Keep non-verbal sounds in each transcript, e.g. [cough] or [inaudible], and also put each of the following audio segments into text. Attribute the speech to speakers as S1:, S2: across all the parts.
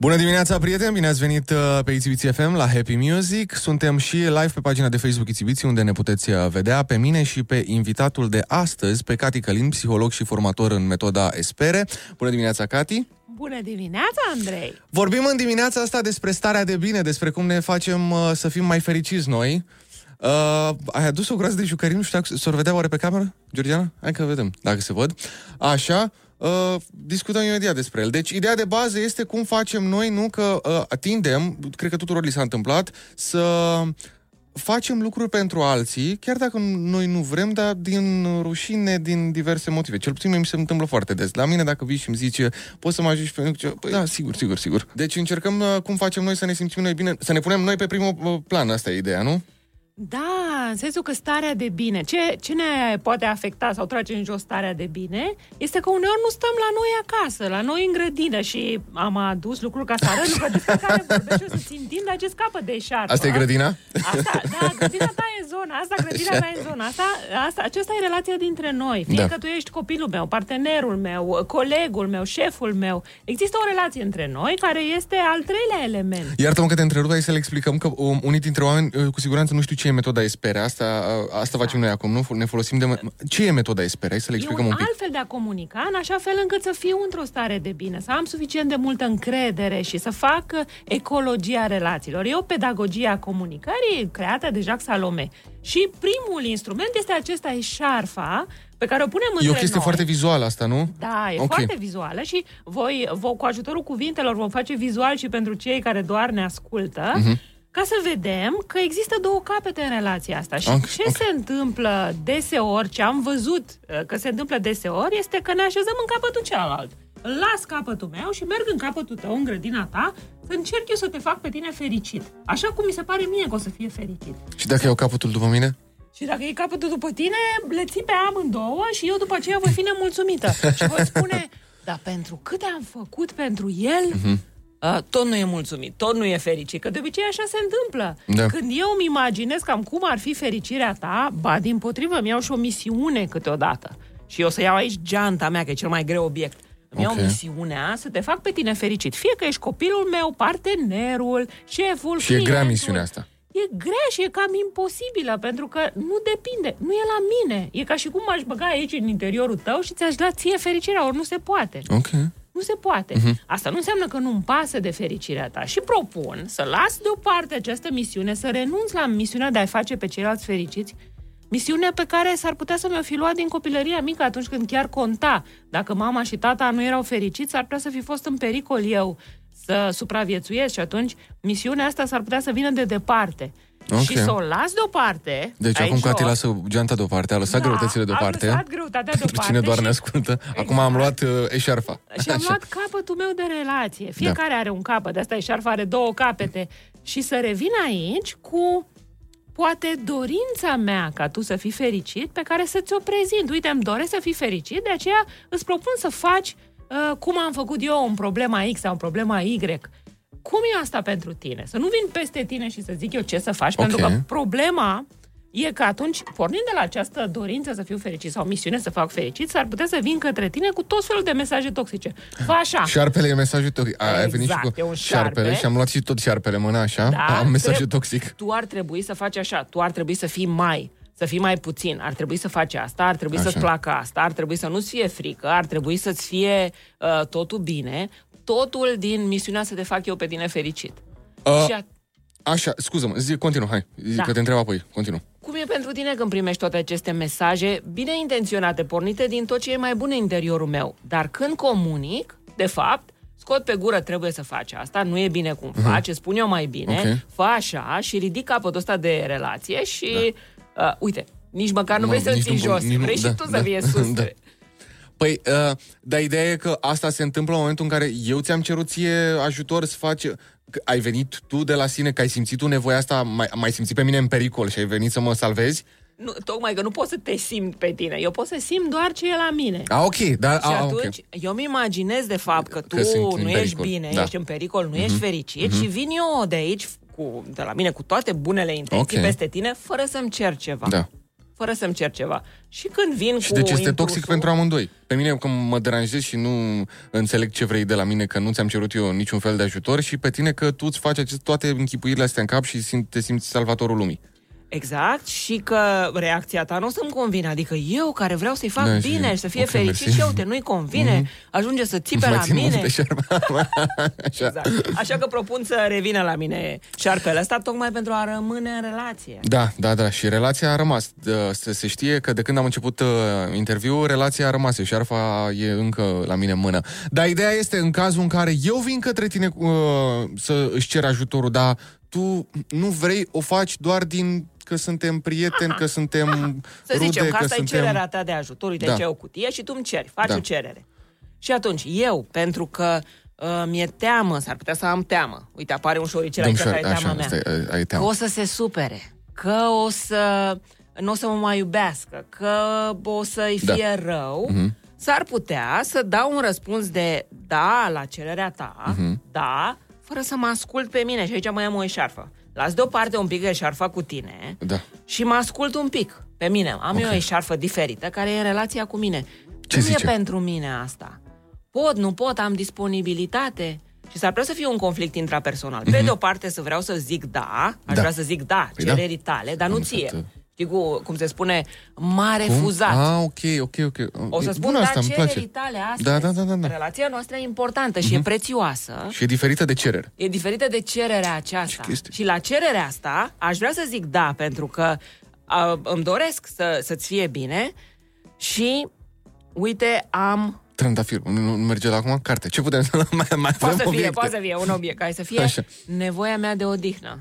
S1: Bună dimineața, prieteni! Bine ați venit uh, pe Itzibiții FM la Happy Music. Suntem și live pe pagina de Facebook Itzibiții, unde ne puteți uh, vedea pe mine și pe invitatul de astăzi, pe Cati Călin, psiholog și formator în metoda Espere. Bună dimineața, Cati!
S2: Bună dimineața, Andrei!
S1: Vorbim în dimineața asta despre starea de bine, despre cum ne facem uh, să fim mai fericiți noi. Uh, ai adus o groază de jucării, nu știu dacă s-o vedea oare pe cameră, Georgiana? Hai că vedem, dacă se văd. Așa, uh, discutăm imediat despre el. Deci, ideea de bază este cum facem noi, nu că uh, atindem, cred că tuturor li s-a întâmplat, să facem lucruri pentru alții, chiar dacă noi nu vrem, dar din rușine, din diverse motive. Cel puțin mi se întâmplă foarte des. La mine, dacă vii și îmi zice, poți să mă ajungi pe mine? Păi da, sigur, sigur, sigur. Deci încercăm uh, cum facem noi să ne simțim noi bine, să ne punem noi pe primul uh, plan, asta e ideea, nu?
S2: Da, în sensul că starea de bine, ce, ce ne poate afecta sau trage în jos starea de bine, este că uneori nu stăm la noi acasă, la noi în grădină și am adus lucruri ca să arăt că despre care vorbești o să-ți întind acest capăt de șarpă.
S1: Asta e grădina?
S2: Asta, da, grădina ta e în zona asta, grădina Așa. ta e în zona asta, asta. Aceasta e relația dintre noi. Fie da. că tu ești copilul meu, partenerul meu, colegul meu, șeful meu. Există o relație între noi care este al treilea element.
S1: Iartă-mă că te întrerup, hai să le explicăm că um, unii dintre oameni uh, cu siguranță nu știu ce e metoda Espere. Asta, asta facem noi acum, nu? Ne folosim de... Ce e metoda Espere? Hai să le explicăm
S2: un,
S1: un pic.
S2: altfel de a comunica, în așa fel încât să fiu într-o stare de bine, să am suficient de multă încredere și să fac ecologia relațiilor. E o pedagogie a comunicării creată de Jacques Salome. Și primul instrument este acesta, e șarfa, pe care o punem între
S1: E o chestie
S2: noi.
S1: foarte vizuală asta, nu?
S2: Da, e okay. foarte vizuală și voi, voi, cu ajutorul cuvintelor, vom face vizual și pentru cei care doar ne ascultă. Uh-huh ca să vedem că există două capete în relația asta. Și okay, ce okay. se întâmplă deseori, ce am văzut uh, că se întâmplă deseori, este că ne așezăm în capătul celălalt. Îl las capătul meu și merg în capătul tău, în grădina ta, să încerc eu să te fac pe tine fericit. Așa cum mi se pare mie că o să fie fericit.
S1: Și dacă iau capătul după mine?
S2: Și dacă e capătul după tine, le ții pe amândouă și eu după aceea voi fi nemulțumită. [laughs] și voi spune, dar pentru cât am făcut pentru el, uh-huh uh, tot nu e mulțumit, tot nu e fericit, că de obicei așa se întâmplă. Da. Când eu îmi imaginez cam cum ar fi fericirea ta, ba, din potrivă, îmi iau și o misiune câteodată. Și eu să iau aici geanta mea, că e cel mai greu obiect. Îmi okay. iau misiunea să te fac pe tine fericit. Fie că ești copilul meu, partenerul, șeful,
S1: Și clientul. e grea misiunea asta.
S2: E grea și e cam imposibilă, pentru că nu depinde, nu e la mine. E ca și cum m-aș băga aici în interiorul tău și ți-aș da ție fericirea, ori nu se poate.
S1: Ok.
S2: Nu se poate. Uh-huh. Asta nu înseamnă că nu-mi pasă de fericirea ta. Și propun să las deoparte această misiune, să renunț la misiunea de a face pe ceilalți fericiți, misiunea pe care s-ar putea să mi-o fi luat din copilăria mică atunci când chiar conta. Dacă mama și tata nu erau fericiți, ar putea să fi fost în pericol eu să supraviețuiesc și atunci misiunea asta s-ar putea să vină de departe. Okay. Și să o las deoparte.
S1: Deci acum Cati lasă geanta deoparte, a lăsat da, greutățile deoparte.
S2: Am lăsat greutatea deoparte.
S1: Pentru cine doar
S2: și...
S1: ne ascultă. Exact. Acum am luat uh, eșarfa.
S2: Și am Așa. luat capătul meu de relație. Fiecare da. are un capăt, de asta eșarfa are două capete. Și să revin aici cu poate dorința mea ca tu să fii fericit, pe care să ți-o prezint. Uite, îmi doresc să fii fericit, de aceea îți propun să faci uh, cum am făcut eu în problema X sau în problema Y cum e asta pentru tine? Să nu vin peste tine și să zic eu ce să faci, okay. pentru că problema e că atunci, pornind de la această dorință să fiu fericit sau misiune să fac fericit, s-ar putea să vin către tine cu tot felul de mesaje toxice. Fă așa. [laughs]
S1: Șarpele e mesajul toxic. exact, ai venit și cu
S2: un șarpe. șarpele
S1: și am luat și tot șarpele mâna așa. Da, am mesaj toxic.
S2: Tu ar trebui să faci așa. Tu ar trebui să fii mai să fii mai puțin, ar trebui să faci asta, ar trebui Așa. să-ți placă asta, ar trebui să nu-ți fie frică, ar trebui să-ți fie uh, totul bine totul din misiunea să te fac eu pe tine fericit.
S1: Uh, și a... Așa, scuză-mă, zi, continuă, hai, zi, da. că te întreb apoi, continuă.
S2: Cum e pentru tine când primești toate aceste mesaje bine intenționate, pornite din tot ce e mai bun în interiorul meu, dar când comunic, de fapt, scot pe gură, trebuie să faci asta, nu e bine cum uh-huh. faci, spun eu mai bine, okay. fă așa și ridic capătul ăsta de relație și, da. uh, uite, nici măcar nu vrei să-l ții jos, vrei și da, tu da, să fie [laughs] sus. Da.
S1: Păi, uh, dar ideea e că asta se întâmplă în momentul în care eu ți-am cerut ție ajutor să faci... Ai venit tu de la sine, că ai simțit tu nevoia asta, mai, mai simțit pe mine în pericol și ai venit să mă salvezi?
S2: Nu, tocmai că nu pot să te simt pe tine. Eu pot să simt doar ce e la mine.
S1: A, ok. Da,
S2: și a, atunci, okay. eu mi imaginez de fapt că tu că nu ești bine, da. ești în pericol, nu mm-hmm. ești fericit mm-hmm. și vin eu de aici, cu, de la mine, cu toate bunele intenții okay. peste tine, fără să-mi cer ceva.
S1: Da
S2: fără să-mi cer ceva. Și când vin
S1: Și
S2: cu
S1: deci este
S2: intrusul,
S1: toxic pentru amândoi. Pe mine când mă deranjezi și nu înțeleg ce vrei de la mine, că nu ți-am cerut eu niciun fel de ajutor și pe tine că tu îți faci acest, toate închipuirile astea în cap și sim- te simți salvatorul lumii.
S2: Exact, și că reacția ta nu o să-mi convine. Adică eu care vreau să-i fac
S1: Da, și-
S2: bine și să fie
S1: ok,
S2: fericit
S1: mersi.
S2: și eu, te nu-i convine, ajunge să țipe
S1: Mai
S2: la
S1: țin mult
S2: mine.
S1: pe șerba. [laughs] Așa.
S2: Exact. Așa că propun să revină la mine șarpele ăsta tocmai pentru a rămâne în relație.
S1: Da, da, da. Și relația a rămas. Da, Să se știe că de când am început uh, interviul, relația a rămas. Și arfa e încă la mine în mână. Dar ideea este în cazul în care eu vin către tine uh, să își cer ajutorul, dar tu nu vrei, o faci doar din că suntem prieteni, că suntem
S2: Să
S1: rude,
S2: zicem că
S1: că
S2: asta e
S1: suntem...
S2: cererea ta de ajutor. Uite,
S1: Da.
S2: aici e o cutie și tu îmi ceri, faci
S1: Da.
S2: o cerere. Și atunci, eu, pentru că uh, mi-e teamă, s-ar putea să am teamă. Uite, apare un șoricel aici
S1: Domnișoară,
S2: care e teama
S1: așa,
S2: mea.
S1: asta e, ai
S2: Că
S1: teamă.
S2: o să se supere, că o să nu o să mă mai iubească, că o să-i
S1: Da.
S2: fie rău,
S1: Mhm.
S2: s-ar putea să dau un răspuns de da la cererea ta,
S1: Mhm.
S2: da, fără să mă ascult pe mine. Și aici mai am o eșarfă. Las deoparte un pic eșarfa cu tine
S1: Da.
S2: și mă ascult un pic pe mine. Am
S1: Ok.
S2: eu o eșarfă diferită care e în relația cu mine.
S1: Ce
S2: nu
S1: zice?
S2: e pentru mine asta. Pot, nu pot, am disponibilitate. Și s-ar putea să fie un conflict intrapersonal. Pe de o parte să vreau să zic da, aș
S1: Mhm. Da.
S2: vrea să zic da,
S1: Păi da.
S2: cererii tale, dar nu
S1: Am
S2: ție.
S1: făcut, uh,
S2: Știi cu, cum se spune, m-a
S1: Cum?
S2: refuzat.
S1: Ah, ok, ok, ok.
S2: O să
S1: E
S2: spun,
S1: bună
S2: da,
S1: asta, îmi
S2: cererii
S1: place.
S2: tale astăzi.
S1: Da, da, da, da, da.
S2: Relația noastră e importantă și e prețioasă.
S1: Și e diferită de cerere.
S2: E diferită de cererea aceasta.
S1: Ce chestie.
S2: Și la cererea asta aș vrea să zic da, pentru că a, îmi doresc să, să-ți fie bine și, uite, am...
S1: Trandafir, nu, nu merge la acum? Carte. Ce putem să [laughs] mai, mai
S2: Poate
S1: avem
S2: să fie,
S1: obiecte?
S2: poate să fie un obiect, care să fie
S1: Așa.
S2: nevoia mea de odihnă.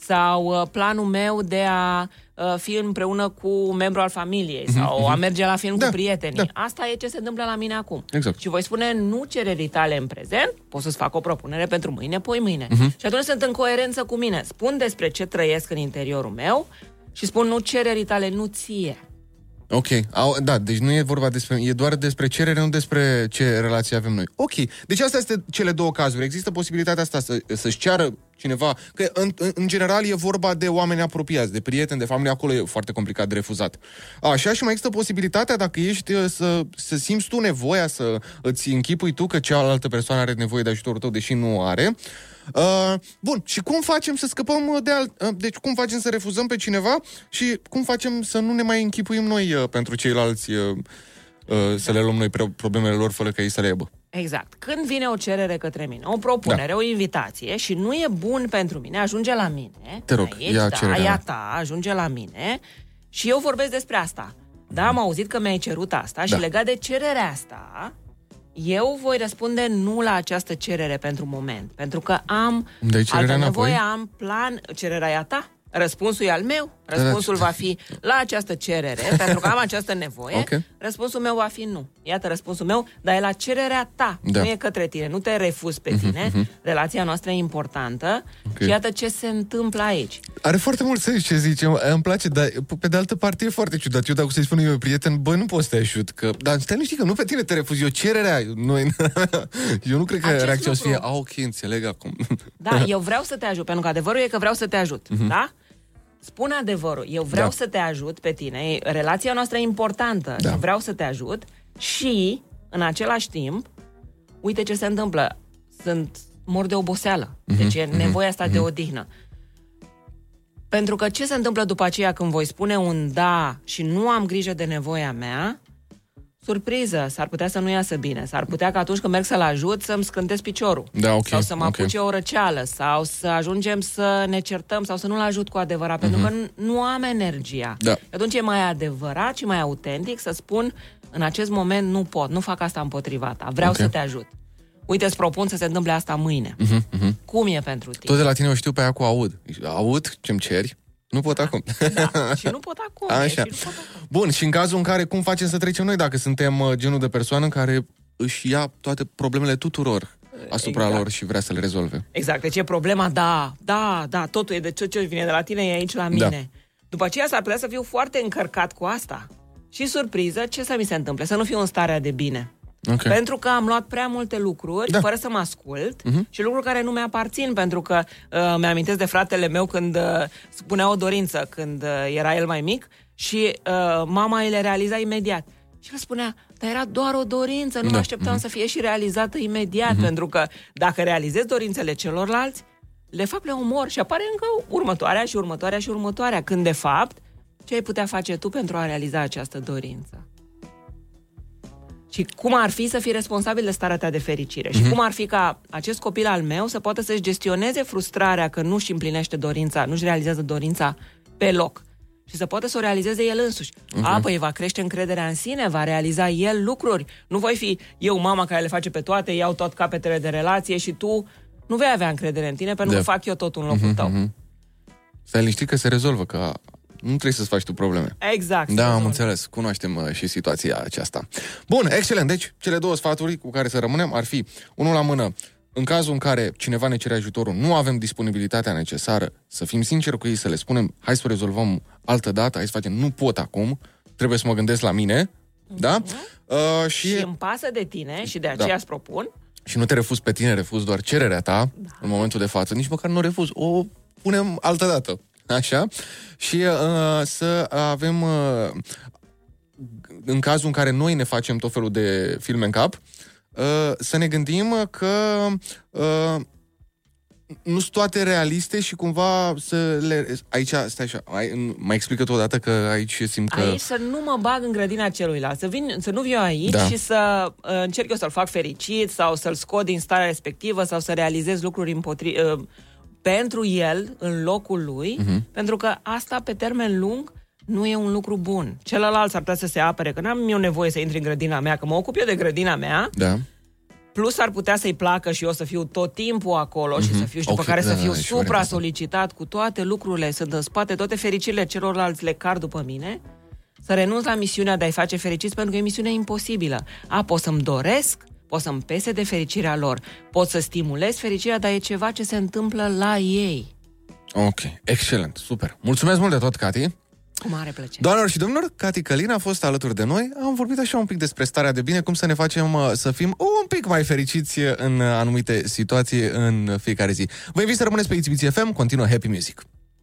S2: Sau uh, planul meu de a uh, fi împreună cu un membru al familiei sau a merge la film
S1: Mhm, Da,
S2: cu prietenii.
S1: da.
S2: Asta e ce se întâmplă la mine acum.
S1: Exact.
S2: Și voi spune nu cererii tale în prezent, pot să-ți fac o propunere pentru mâine, poi mâine.
S1: Mhm.
S2: Și atunci sunt în coerență cu mine. Spun despre ce trăiesc în interiorul meu și spun nu cererii tale, nu ție.
S1: Ok, Au, da, deci nu e vorba despre, e doar despre cerere, nu despre ce relație avem noi. Ok, deci astea sunt cele două cazuri. Există posibilitatea asta să, să-și ceară cineva, că în, în, în general e vorba de oameni apropiați, de prieteni, de familie, acolo e foarte complicat de refuzat. Așa și mai există posibilitatea, dacă ești, uh, să, să simți tu nevoia, să îți închipui tu că cealaltă persoană are nevoie de ajutorul tău, deși nu are. Uh, bun, și cum facem să scăpăm uh, de alt... Uh, deci cum facem să refuzăm pe cineva și cum facem să nu ne mai închipuim noi uh, pentru ceilalți uh, uh, să le luăm noi pre- problemele lor fără ca ei să le aibă.
S2: Exact. Când vine o cerere către mine, o propunere,
S1: Da.
S2: o invitație și nu e bun pentru mine, ajunge la mine.
S1: Te rog,
S2: aici,
S1: ia
S2: da,
S1: cererea
S2: ia
S1: mea.
S2: ta, ajunge la mine și eu vorbesc despre asta. Da, am auzit că mi-ai cerut asta și
S1: Da.
S2: legat de cererea asta, eu voi răspunde nu la această cerere pentru moment, pentru că am
S1: Dai cererea
S2: altă
S1: înapoi?
S2: nevoie, am plan, cererea e a ta. Răspunsul e al meu, răspunsul va fi la această cerere, [laughs] pentru că am această nevoie.
S1: Ok.
S2: Răspunsul meu va fi nu. Iată răspunsul meu, dar e la cererea ta,
S1: Da.
S2: nu e către tine, nu te refuz pe tine. Relația noastră e importantă
S1: Ok.
S2: și iată ce se întâmplă aici.
S1: Are foarte mult sens ce zice, îmi place, dar pe de altă parte e foarte ciudat. Eu dacă să-i spun eu, prieten, bă, nu pot să te ajut, că... Dar stai știi că nu pe tine te refuz, eu cererea, noi... [laughs] eu nu cred că
S2: Acest
S1: reacția o să fie,
S2: lucru-
S1: a, ok, înțeleg acum.
S2: Da, [laughs] eu vreau să te ajut, pentru că adevărul e că vreau să te ajut, da? Spun adevărul, eu vreau
S1: Mhm. Da.
S2: să te ajut pe tine, e- relația noastră e importantă
S1: Da.
S2: și vreau să te ajut și, în același timp, uite ce se întâmplă, sunt mor de oboseală,
S1: Mhm,
S2: deci e nevoia asta de odihnă. Pentru că ce se întâmplă după aceea când voi spune un da și nu am grijă de nevoia mea, surpriză, s-ar putea să nu iasă bine. S-ar putea că atunci când merg să-l ajut să-mi scântesc piciorul.
S1: Da, ok,
S2: Sau să mă
S1: ok.
S2: apuce o răceală, sau să ajungem să ne certăm, sau să nu-l ajut cu adevărat, pentru că nu- nu am energia.
S1: Mhm. Da.
S2: Atunci e mai adevărat și mai autentic să spun în acest moment nu pot, nu fac asta împotriva ta, vreau
S1: Ok.
S2: să te ajut. Uite, îți propun să se întâmple asta mâine. Cum e pentru tine?
S1: Tot de la tine o știu pe aia cu aud. Aud ce-mi ceri, nu pot acum.
S2: Da, [laughs] și nu pot acum. e,
S1: Așa.
S2: Și nu pot acum.
S1: Bun, și în cazul în care, cum facem să trecem noi dacă suntem uh, genul de persoană care își ia toate problemele tuturor asupra
S2: Exact.
S1: lor și vrea să le rezolve.
S2: Exact, deci e problema, da, da, da, totul e de ce, ce vine de la tine, e aici la
S1: Da.
S2: mine. După aceea s-ar putea să fiu foarte încărcat cu asta. Și surpriză, ce să mi se întâmple? Să nu fiu în starea de bine.
S1: Ok.
S2: Pentru că am luat prea multe lucruri
S1: Da.
S2: fără să mă ascult și lucruri care nu mi-aparțin, pentru că uh, mi-amintesc de fratele meu când uh, spunea o dorință când uh, era el mai mic și uh, mama îi le realiza imediat. Și el spunea, dar era doar o dorință, nu
S1: Da.
S2: mă așteptam să fie și realizată imediat, pentru că dacă realizezi dorințele celorlalți, de fapt le omor și apare încă următoarea și următoarea și următoarea, când de fapt ce ai putea face tu pentru a realiza această dorință? Și cum ar fi să fii responsabil de starea ta de fericire? Și cum ar fi ca acest copil al meu să poată să-și gestioneze frustrarea că nu-și împlinește dorința, nu-și realizează dorința pe loc. Și să poată să o realizeze el însuși. Okay. A, păi va crește încrederea în sine, va realiza el lucruri. Nu voi fi eu mama care le face pe toate, iau tot capetele de relație și tu nu vei avea încredere în tine pentru
S1: Da.
S2: că fac eu totul în locul tău.
S1: Stai liniștit că se rezolvă, că nu trebuie să-ți faci tu probleme.
S2: Exact.
S1: Da, am
S2: Rezolvă.
S1: înțeles. Cunoaștem uh, și situația aceasta. Bun, excelent. Deci, cele două sfaturi cu care să rămânem ar fi, unul la mână, în cazul în care cineva ne cere ajutorul, nu avem disponibilitatea necesară, să fim sinceri cu ei, să le spunem, hai să o rezolvăm altă dată, hai să facem, nu pot acum, trebuie să mă gândesc la mine, da? Uh, și,
S2: Și îmi pasă de tine și de aceea
S1: Da.
S2: îți propun
S1: și nu te refuz pe tine, refuz doar cererea ta în momentul de față, nici măcar nu o refuz, o punem altă dată. Așa? Și uh, să avem, uh, în cazul în care noi ne facem tot felul de filme în cap, uh, să ne gândim că uh, nu sunt toate realiste și cumva să le... Aici, stai așa, mai, mai explică tu o dată că aici simt că...
S2: Aici să nu mă bag în grădina celuilalt, să, vin, să nu viu aici
S1: Da.
S2: și să uh, încerc eu să-l fac fericit sau să-l scot din starea respectivă sau să realizez lucruri împotri, uh, pentru el, în locul lui,
S1: Mhm.
S2: pentru că asta pe termen lung nu e un lucru bun. Celălalt s-ar putea să se apere, că n-am eu nevoie să intri în grădina mea, că mă ocup eu de grădina mea,
S1: Da.
S2: plus ar putea să-i placă și eu să fiu tot timpul acolo și să fiu și după
S1: Ok,
S2: care
S1: da,
S2: să
S1: da,
S2: fiu
S1: da, și varianta asta.
S2: supra-solicitat cu toate lucrurile, să dă în spate toate fericirile celorlalți le car după mine, să renunț la misiunea de a-i face fericiți pentru că e misiunea imposibilă. A, pot să-mi doresc, pot să-mi pese de fericirea lor, pot să stimulez fericirea, dar e ceva ce se întâmplă la ei.
S1: Ok, excelent, super. Mulțumesc mult de tot, Cati.
S2: Cu mare plăcere.
S1: Doamnelor și domnilor, Cati Călin a fost alături de noi. Am vorbit așa un pic despre starea de bine, cum să ne facem uh, să fim un pic mai fericiți în uh, anumite situații în fiecare zi. Vă invit să rămâneți pe ITBC FM, continuă Happy Music.